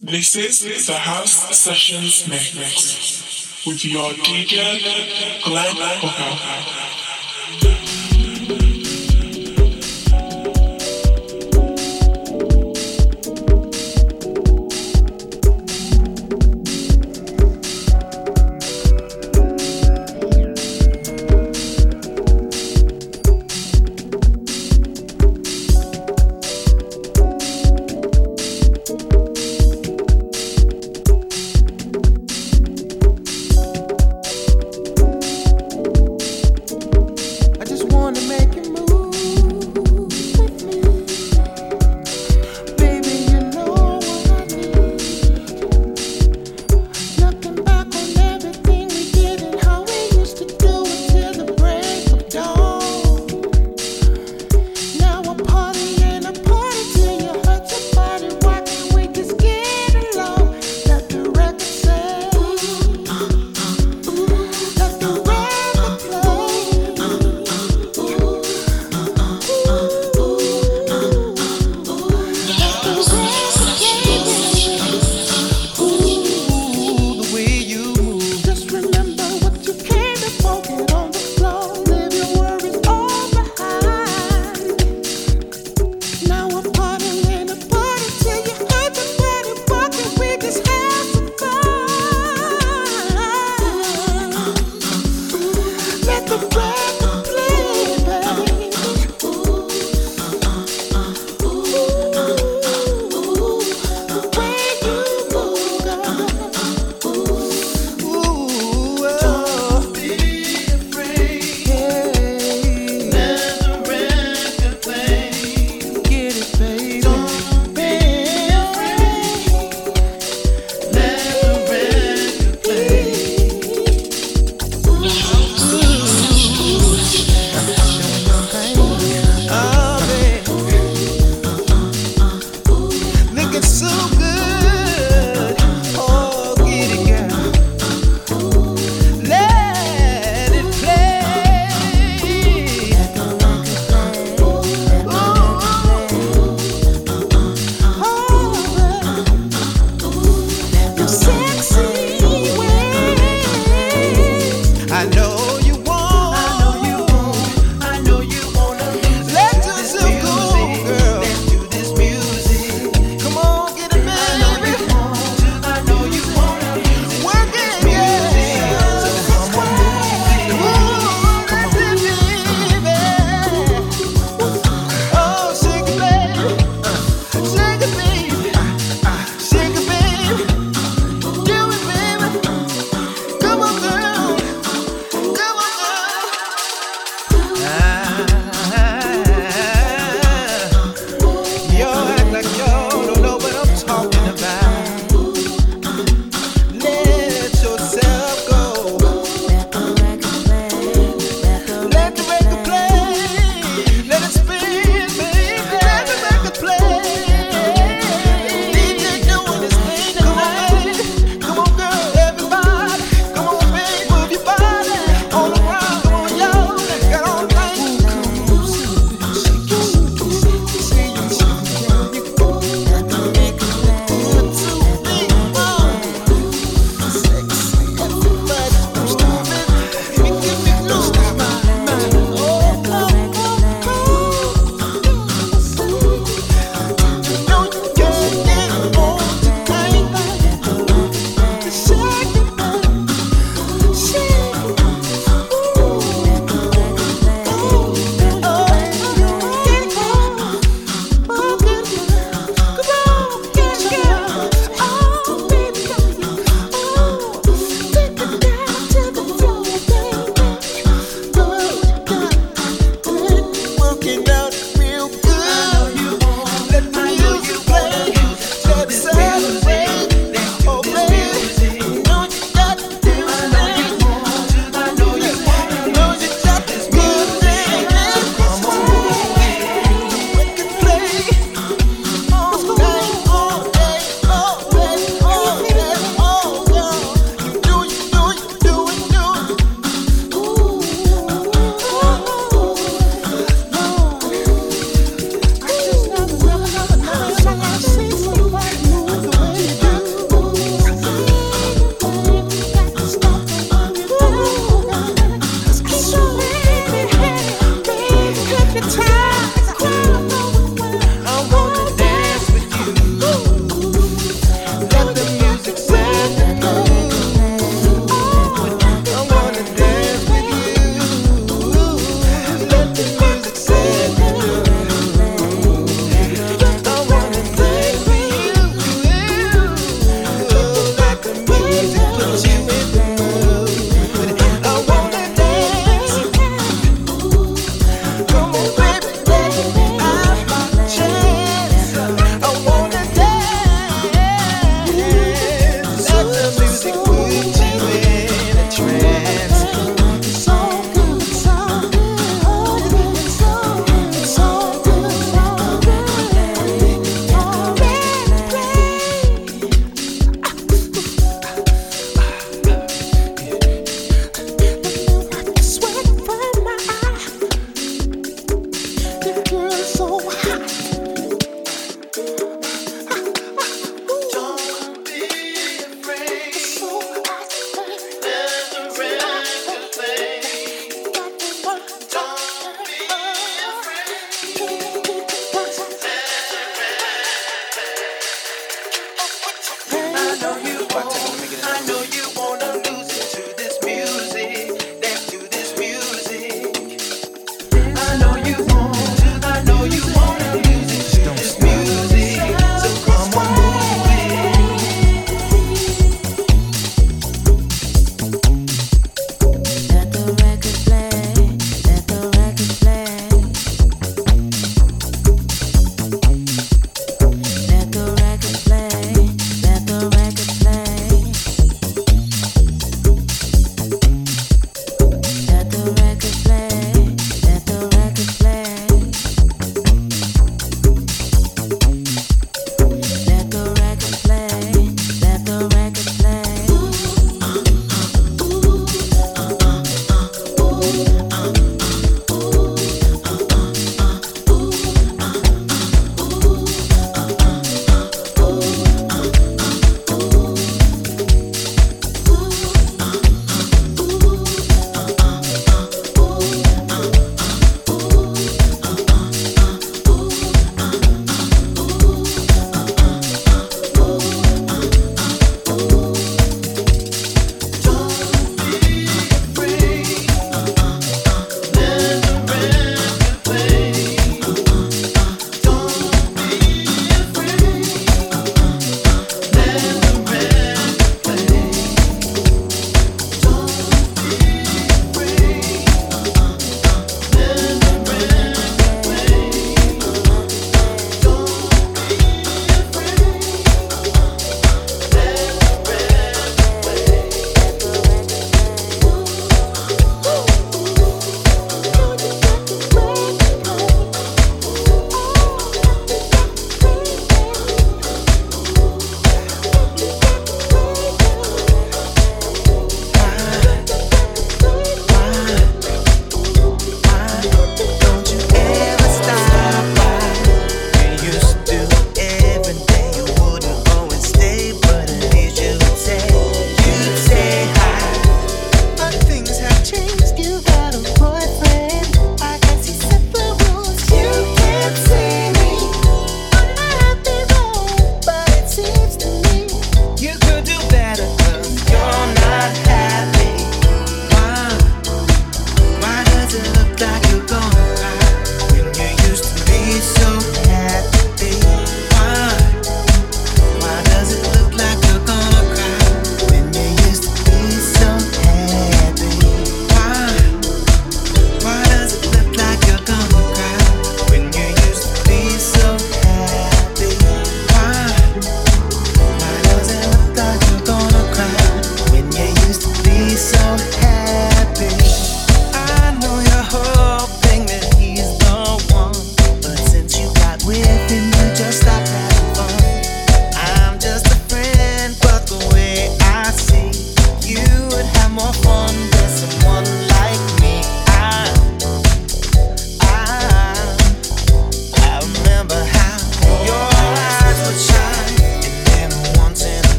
This is the House Sessions Mix with your DJ Glenn Hooker.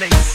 place.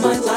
my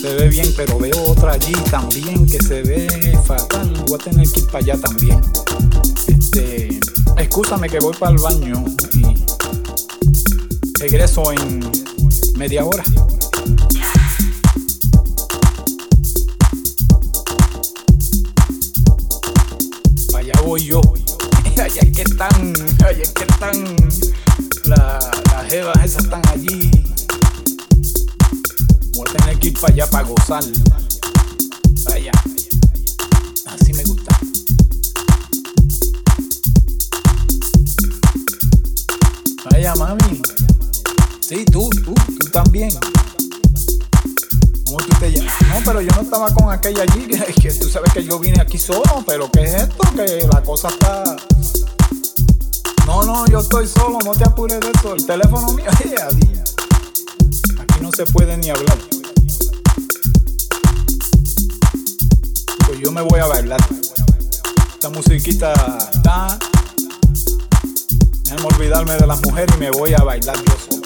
Se ve bien, pero veo otra allí también que se ve fatal. Voy a tener que ir para allá también. Este, excúsame que voy para el baño y regreso en media hora. Para allá voy yo. Allá es que están, allá es que están la- las jevas esas están allí. Voy a tener que ir para allá para gozar. Vaya. Así me gusta. Vaya, mami. Sí, tú, tú, tú también. ¿Cómo tú te? No, pero yo no estaba con aquella allí. Que, que tú sabes que yo vine aquí solo. Pero ¿qué es esto? Que la cosa está. No, no, yo estoy solo, no te apures de eso. El teléfono mío, eh, adiós. Se puede ni hablar. Pues yo me voy a bailar. Esta musiquita está. Déjame olvidarme de las mujeres y me voy a bailar yo.